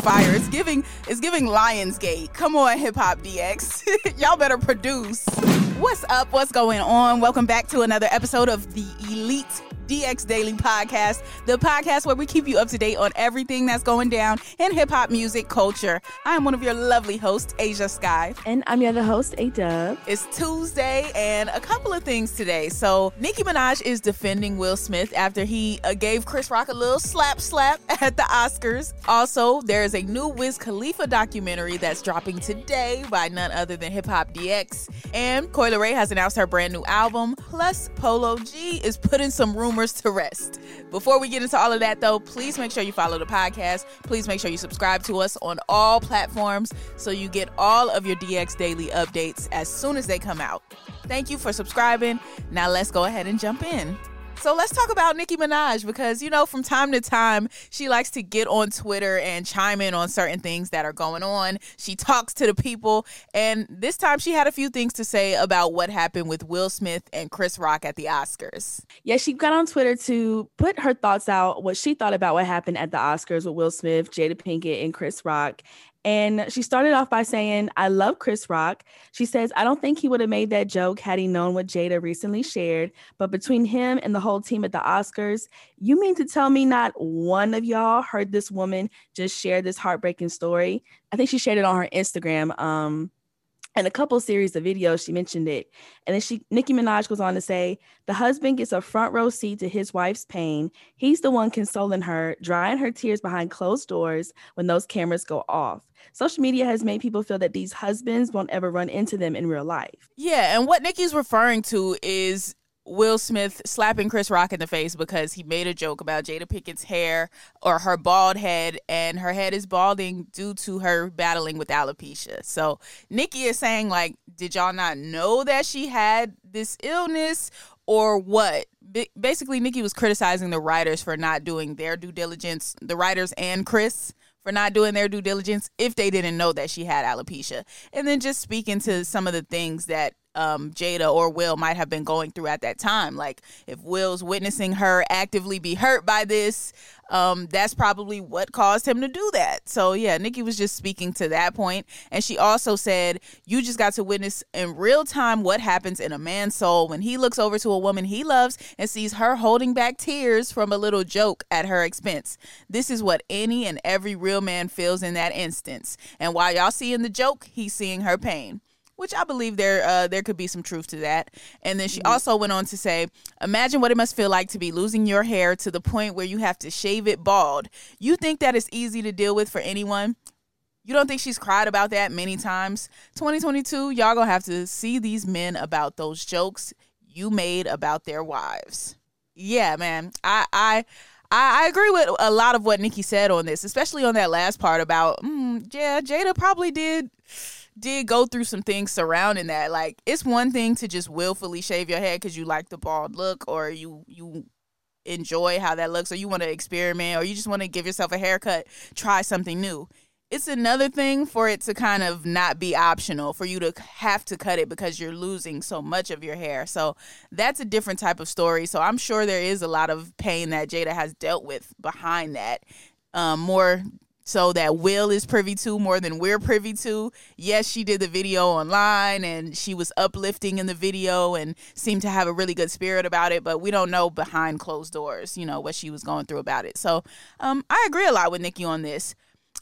Fire. It's giving it's giving Lionsgate. Come on, Hip Hop DX. Y'all better produce. What's up? What's going on? Welcome back to another episode of the Elite DX Daily Podcast, the podcast where we keep you up to date on everything that's going down in hip hop music culture. I am one of your lovely hosts, Ashia Skye. And I'm your other host, Ayeeedubb. It's Tuesday and a couple of things today. So, Nicki Minaj is defending Will Smith after he uh, gave Chris Rock a little slap slap at the Oscars. Also, there is a new Wiz Khalifa documentary that's dropping today by none other than Hip Hop DX. And Coi Leray has announced her brand new album. Plus, Polo G is putting some rumors rumors to rest. Before we get into all of that, though, please make sure you follow the podcast. Please make sure you subscribe to us on all platforms so you get all of your DX Daily updates as soon as they come out. Thank you for subscribing. Now let's go ahead and jump in. So let's talk about Nicki Minaj because, you know, from time to time, she likes to get on Twitter and chime in on certain things that are going on. She talks to the people. And this time she had a few things to say about what happened with Will Smith and Chris Rock at the Oscars. Yeah, she got on Twitter to put her thoughts out, what she thought about what happened at the Oscars with Will Smith, Jada Pinkett, and Chris Rock. And she started off by saying, I love Chris Rock. She says, I don't think he would have made that joke had he known what Jada recently shared. But between him and the whole team at the Oscars, you mean to tell me not one of y'all heard this woman just share this heartbreaking story? I think she shared it on her Instagram. Um, in a couple series of videos, she mentioned it. And then she Nicki Minaj goes on to say, the husband gets a front row seat to his wife's pain. He's the one consoling her, drying her tears behind closed doors when those cameras go off. Social media has made people feel that these husbands won't ever run into them in real life. Yeah, and what Nicki's referring to is Will Smith slapping Chris Rock in the face because he made a joke about Jada Pinkett's hair or her bald head, and her head is balding due to her battling with alopecia. So Nicki is saying, like, did y'all not know that she had this illness or what? basically, Nicki was criticizing the writers for not doing their due diligence, the writers and Chris for not doing their due diligence if they didn't know that she had alopecia. And then just speaking to some of the things that um, Jada or Will might have been going through at that time. Like if Will's witnessing her actively be hurt by this, um, that's probably what caused him to do that. So yeah, Nicki was just speaking to that point, and she also said, "You just got to witness in real time what happens in a man's soul when he looks over to a woman he loves and sees her holding back tears from a little joke at her expense. This is what any and every real man feels in that instance. And while y'all seeing the joke, he's seeing her pain." Which I believe there uh, there could be some truth to that. And then she mm-hmm. also went on to say, "Imagine what it must feel like to be losing your hair to the point where you have to shave it bald. You think that is easy to deal with for anyone?" You don't think she's cried about that many times? 2022, y'all gonna have to see these men about those jokes you made about their wives. Yeah, man. I I I, agree with a lot of what Nicki said on this, especially on that last part about, mm, yeah, Jada probably did did go through some things surrounding that. Like it's one thing to just willfully shave your head because you like the bald look or you you enjoy how that looks or you want to experiment or you just want to give yourself a haircut, try something new. It's another thing for it to kind of not be optional, for you to have to cut it because you're losing so much of your hair. So that's a different type of story. So I'm sure there is a lot of pain that Jada has dealt with behind that. Um, more so that Will is privy to more than we're privy to. Yes, she did the video online and she was uplifting in the video and seemed to have a really good spirit about it, but we don't know behind closed doors, you know, what she was going through about it. So um, I agree a lot with Nicki on this.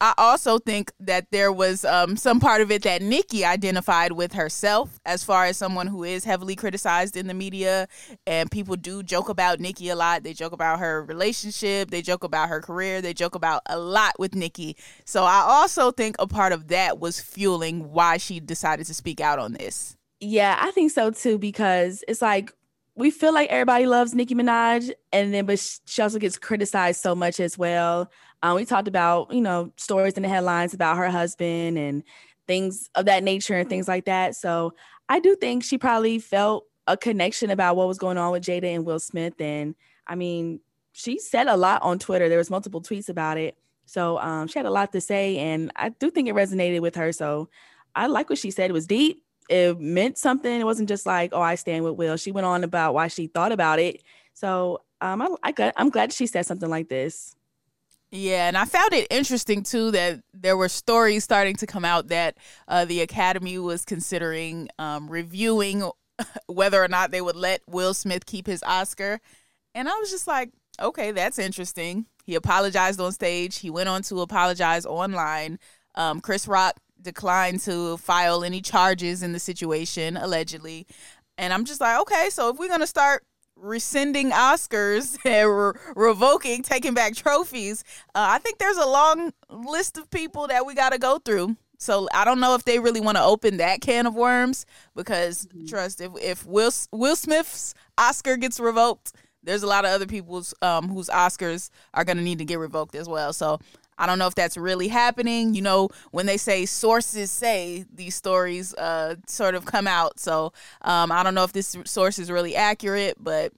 I also think that there was um, some part of it that Nicki identified with herself as far as someone who is heavily criticized in the media. And people do joke about Nicki a lot. They joke about her relationship, they joke about her career, they joke about a lot with Nicki. So I also think a part of that was fueling why she decided to speak out on this. Yeah, I think so too, because it's like we feel like everybody loves Nicki Minaj, and then but she also gets criticized so much as well. Um, we talked about you know stories in the headlines about her husband and things of that nature and things like that. So I do think she probably felt a connection about what was going on with Jada and Will Smith. And I mean, she said a lot on Twitter. There was multiple tweets about it. So um, she had a lot to say, and I do think it resonated with her. So I like what she said. It was deep. It meant something. It wasn't just like, oh, I stand with Will. She went on about why she thought about it. So um, I, I, I'm glad she said something like this. Yeah, and I found it interesting too that there were stories starting to come out that uh, the Academy was considering um, reviewing whether or not they would let Will Smith keep his Oscar. And I was just like, okay, that's interesting. He apologized on stage, he went on to apologize online. Um, Chris Rock declined to file any charges in the situation, allegedly. And I'm just like, okay, so if we're going to start rescinding Oscars and re- revoking, taking back trophies, uh, I think there's a long list of people that we got to go through. So I don't know if they really want to open that can of worms because mm-hmm. trust if if Will Will Smith's Oscar gets revoked, there's a lot of other people's um, whose Oscars are going to need to get revoked as well. So I don't know if that's really happening. You know, when they say sources say these stories uh, sort of come out. So um, I don't know if this source is really accurate, but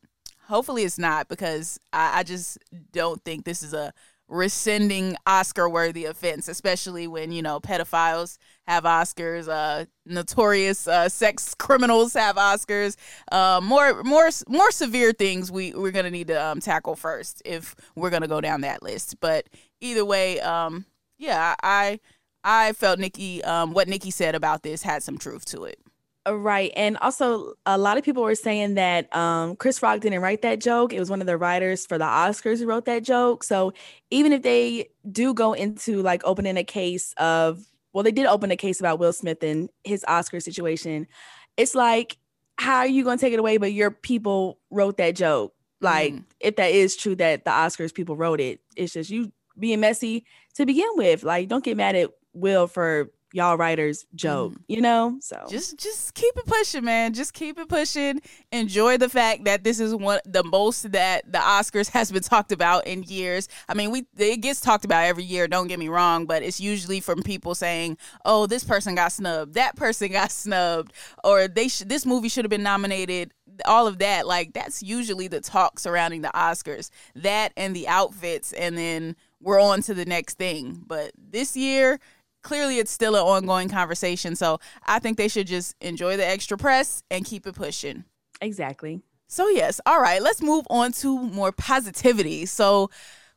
hopefully it's not because I, I just don't think this is a rescinding Oscar worthy offense, especially when, you know, pedophiles have Oscars, uh, notorious uh, sex criminals have Oscars. Uh, more more more severe things we, we're gonna need to um, tackle first if we're gonna go down that list. But either way, um, yeah, I I felt Nicki um, what Nicki said about this had some truth to it. Uh, right. And also, a lot of people were saying that um, Chris Rock didn't write that joke. It was one of the writers for the Oscars who wrote that joke. So even if they do go into like opening a case of, well, they did open a case about Will Smith and his Oscar situation. It's like, how are you going to take it away? But your people wrote that joke. Like, mm. if that is true that the Oscars people wrote it, it's just you being messy to begin with. Like, don't get mad at Will for y'all writers joke, mm. you know? So just just keep it pushing, man. Just keep it pushing. Enjoy the fact that this is one the most that the Oscars has been talked about in years. I mean, we it gets talked about every year, don't get me wrong, but it's usually from people saying, "Oh, this person got snubbed. That person got snubbed." Or they sh- this movie should have been nominated all of that like that's usually the talk surrounding the oscars that and the outfits and then we're on to the next thing but this year clearly it's still an ongoing conversation. So I think they should just enjoy the extra press and keep it pushing. Exactly. So, yes. All right. Let's move on to more positivity. So,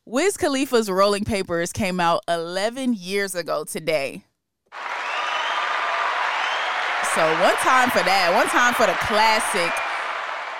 Wiz Khalifa's Rolling Papers came out 11 years ago today. So, one time for that, one time for the classic.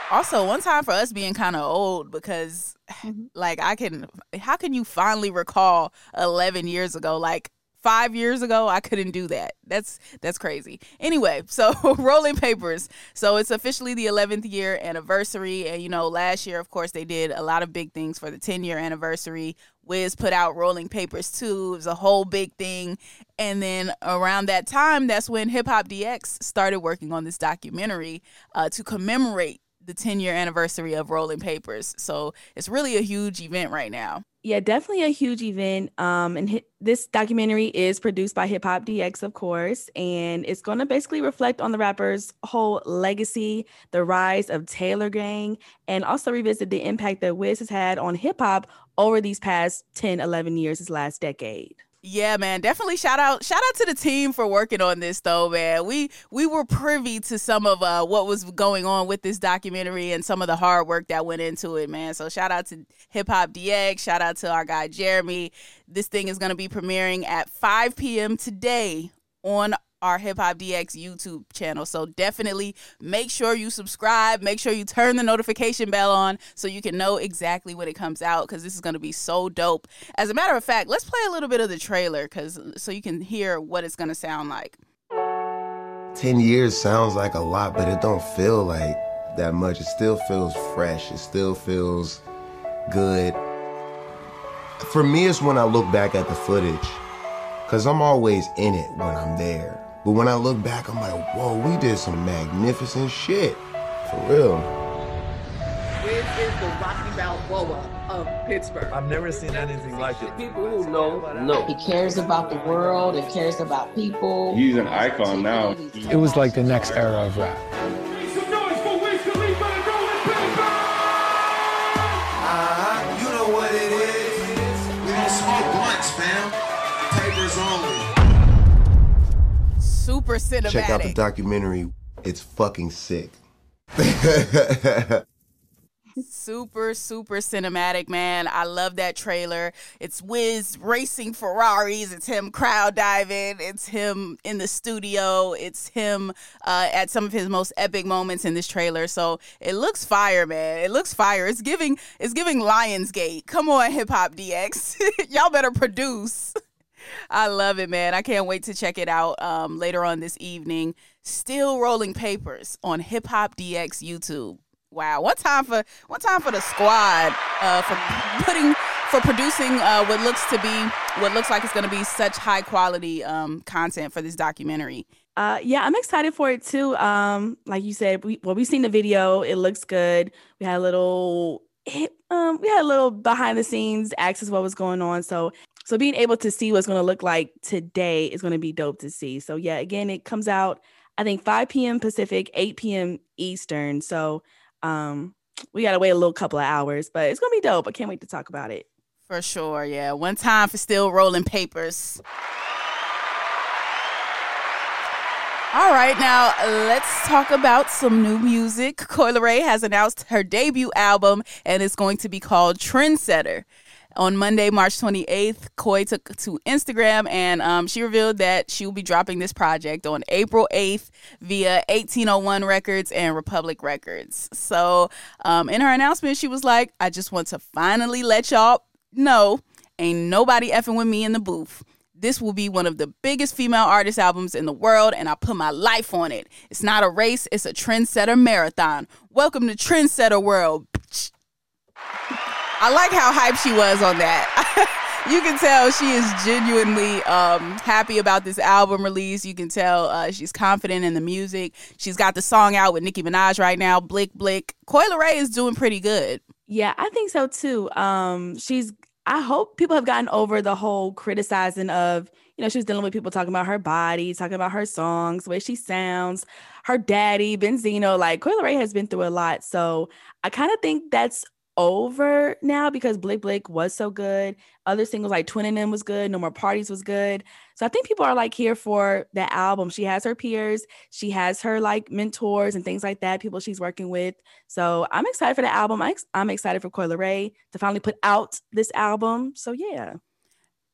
Also, one time for us being kind of old because, mm-hmm. like, I can, how can you finally recall 11 years ago? Like, five years ago, I couldn't do that. That's that's crazy. Anyway, so rolling papers. So it's officially the 11th year anniversary, and you know, last year, of course, they did a lot of big things for the 10 year anniversary. Wiz put out Rolling Papers 2. It was a whole big thing. And then around that time, that's when Hip Hop DX started working on this documentary uh, to commemorate the 10 year anniversary of Rolling Papers. So it's really a huge event right now. Yeah, definitely a huge event. Um, and this documentary is produced by Hip Hop DX, of course, and it's going to basically reflect on the rapper's whole legacy, the rise of Taylor Gang, and also revisit the impact that Wiz has had on hip hop over these past 10, 11 years, his last decade. Yeah, man, definitely shout out shout out to the team for working on this though, man. We we were privy to some of uh, what was going on with this documentary and some of the hard work that went into it, man. So shout out to Hip Hop DX, shout out to our guy Jeremy. This thing is going to be premiering at 5 p.m. today on our Hip Hop DX YouTube channel. So definitely make sure you subscribe. Make sure you turn the notification bell on so you can know exactly when it comes out because this is going to be so dope. As a matter of fact, let's play a little bit of the trailer because so you can hear what it's going to sound like. 10 years sounds like a lot, but it don't feel like that much. It still feels fresh. It still feels good. For me, it's when I look back at the footage, because I'm always in it when I'm there. But when I look back, I'm like, whoa, we did some magnificent shit. For real. Wiz is the Rocky Balboa of Pittsburgh. I've never seen anything like it. People who know, know. He cares about the world and cares about people. He's an icon now. It was like the next era of rap. Super cinematic. Check out the documentary. It's fucking sick. super super cinematic man. I love that trailer. It's wiz racing ferraris. It's him crowd diving. It's him in the studio. It's him uh, at some of his most epic moments in this trailer. So it looks fire man. It looks fire. It's giving it's giving lionsgate. Come on hip-hop dx y'all better produce I love it, man. I can't wait to check it out um, later on this evening. Still rolling papers on Hip Hop DX YouTube. Wow, one time for one time for the squad uh, for putting for producing uh, what looks to be what looks like it's going to be such high quality um, content for this documentary. Uh, yeah, I'm excited for it too. Um, like you said, we well we've seen the video. It looks good. We had a little um, we had a little behind the scenes access what was going on. So so being able to see what's going to look like today is going to be dope to see. So yeah, again, it comes out I think 5 p.m. Pacific, 8 p.m. Eastern. So um, we gotta wait a little couple of hours, but it's gonna be dope. I can't wait to talk about it. For sure, yeah. One time for still rolling papers. All right, now let's talk about some new music. Coi Leray has announced her debut album, and it's going to be called Trendsetter. On Monday, March 28th, Coi took to Instagram and um, she revealed that she will be dropping this project on April 8th via 1801 Records and Republic Records. So, um, in her announcement, she was like, I just want to finally let y'all know ain't nobody effing with me in the booth. This will be one of the biggest female artist albums in the world, and I put my life on it. It's not a race, it's a trendsetter marathon. Welcome to Trendsetter World. I like how hyped she was on that. you can tell she is genuinely um, happy about this album release. You can tell uh, she's confident in the music. She's got the song out with Nicki Minaj right now, Blick Blick. Coi Leray is doing pretty good. Yeah, I think so too. Um, she's. I hope people have gotten over the whole criticizing of, you know, she was dealing with people talking about her body, talking about her songs, the way she sounds, her daddy, Benzino. Like Coi Leray has been through a lot. So I kind of think that's over now because Blick Blick was so good. Other singles like Twinnem was good. No More Parties was good. So I think people are like here for that album. She has her peers, she has her like mentors and things like that, people she's working with. So I'm excited for the album. I'm excited for Coi Leray to finally put out this album. So yeah.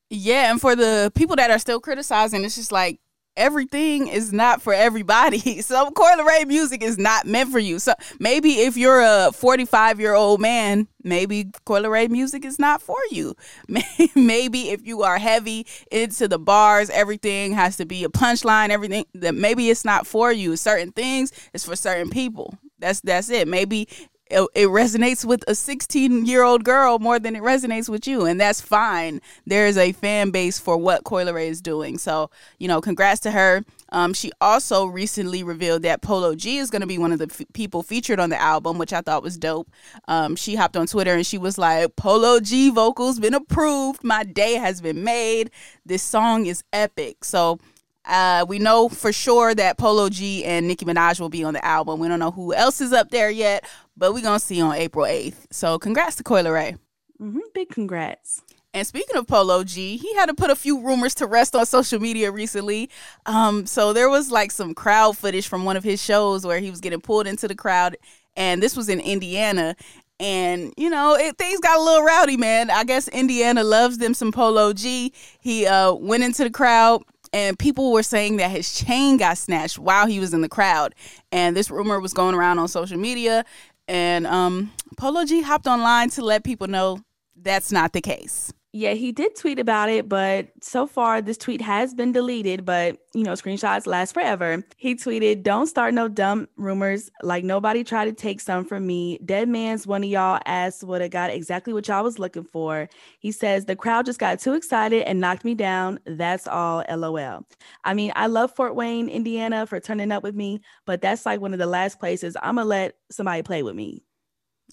Yeah, and for the people that are still criticizing, it's just like everything is not for everybody. Some Coi Leray music is not meant for you. So maybe if you're a 45 year old man, maybe Coi Leray music is not for you. maybe if you are heavy into the bars, everything has to be a punchline, everything that maybe it's not for you. Certain things is for certain people. That's that's it. Maybe it, it resonates with a 16 year old girl more than it resonates with you and that's fine there's a fan base for what Coi Leray is doing so you know congrats to her um, she also recently revealed that Polo G is going to be one of the f- people featured on the album, which I thought was dope. Um, she hopped on Twitter and she was like, Polo G vocals been approved. My day has been made. This song is epic. So uh, we know for sure that Polo G and Nicki Minaj will be on the album. We don't know who else is up there yet, but we're going to see on April 8th. So congrats to Coi Leray. Mm-hmm, big congrats. And speaking of Polo G, he had to put a few rumors to rest on social media recently. Um, so there was like some crowd footage from one of his shows where he was getting pulled into the crowd, and this was in Indiana. And you know, it, things got a little rowdy, man. I guess Indiana loves them some Polo G. He uh, went into the crowd, and people were saying that his chain got snatched while he was in the crowd. And this rumor was going around on social media. And um, Polo G hopped online to let people know that's not the case. Yeah, he did tweet about it, but so far this tweet has been deleted, but you know, screenshots last forever. He tweeted, Don't start no dumb rumors like nobody tried to take some from me. Dead man's one of y'all asked would have got exactly what y'all was looking for. He says, The crowd just got too excited and knocked me down. That's all LOL. I mean, I love Fort Wayne, Indiana for turning up with me, but that's like one of the last places I'm gonna let somebody play with me.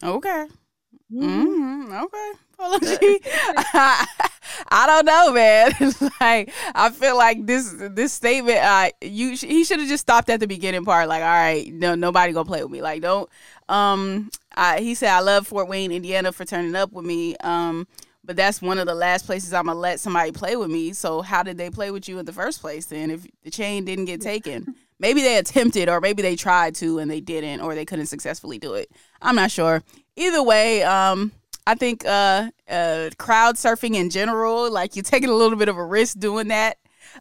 Okay. Mm-hmm. Okay. Apology. I don't know, man. like I feel like this this statement. Uh, you he should have just stopped at the beginning part. Like, all right, no, nobody gonna play with me. Like, don't. Um, I, he said I love Fort Wayne, Indiana, for turning up with me. Um, but that's one of the last places I'm gonna let somebody play with me. So how did they play with you in the first place? Then, if the chain didn't get taken, maybe they attempted, or maybe they tried to and they didn't, or they couldn't successfully do it. I'm not sure. Either way, um, I think uh, uh, crowd surfing in general, like you're taking a little bit of a risk doing that.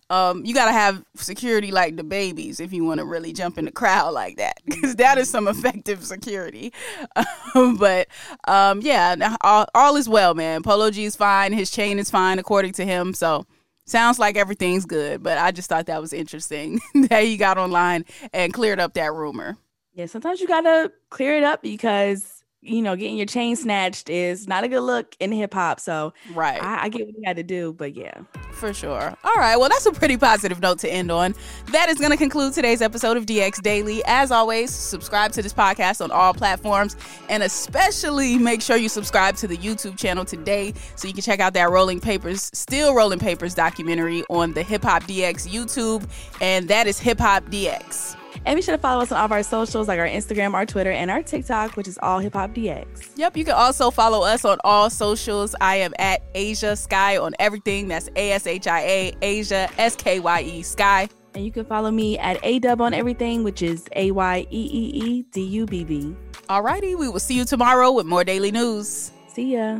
Um, you gotta have security like the babies if you want to really jump in the crowd like that, because that is some effective security. but um, yeah, all, all is well, man. Polo G is fine. His chain is fine according to him. So sounds like everything's good. But I just thought that was interesting that he got online and cleared up that rumor. Yeah, sometimes you gotta clear it up because you know, getting your chain snatched is not a good look in hip hop. So, right, I, I, get what he had to do, but yeah, for sure. All right, well, that's a pretty positive note to end on. That is going to conclude today's episode of DX Daily. As always, subscribe to this podcast on all platforms, and especially make sure you subscribe to the YouTube channel today so you can check out that Rolling Papers, Still Rolling Papers documentary on the Hip Hop DX YouTube, and that is Hip Hop DX. And be sure to follow us on all of our socials, like our Instagram, our Twitter, and our TikTok, which is all Hip Hop DX. Yep, you can also follow us on all socials. I am at Ashia Skye on everything. That's A S H I A, Ashia, S K Y E, Skye. And you can follow me at Ayeeedubb on everything, which is A Y E E E D U B B. Alrighty, we will see you tomorrow with more daily news. See ya.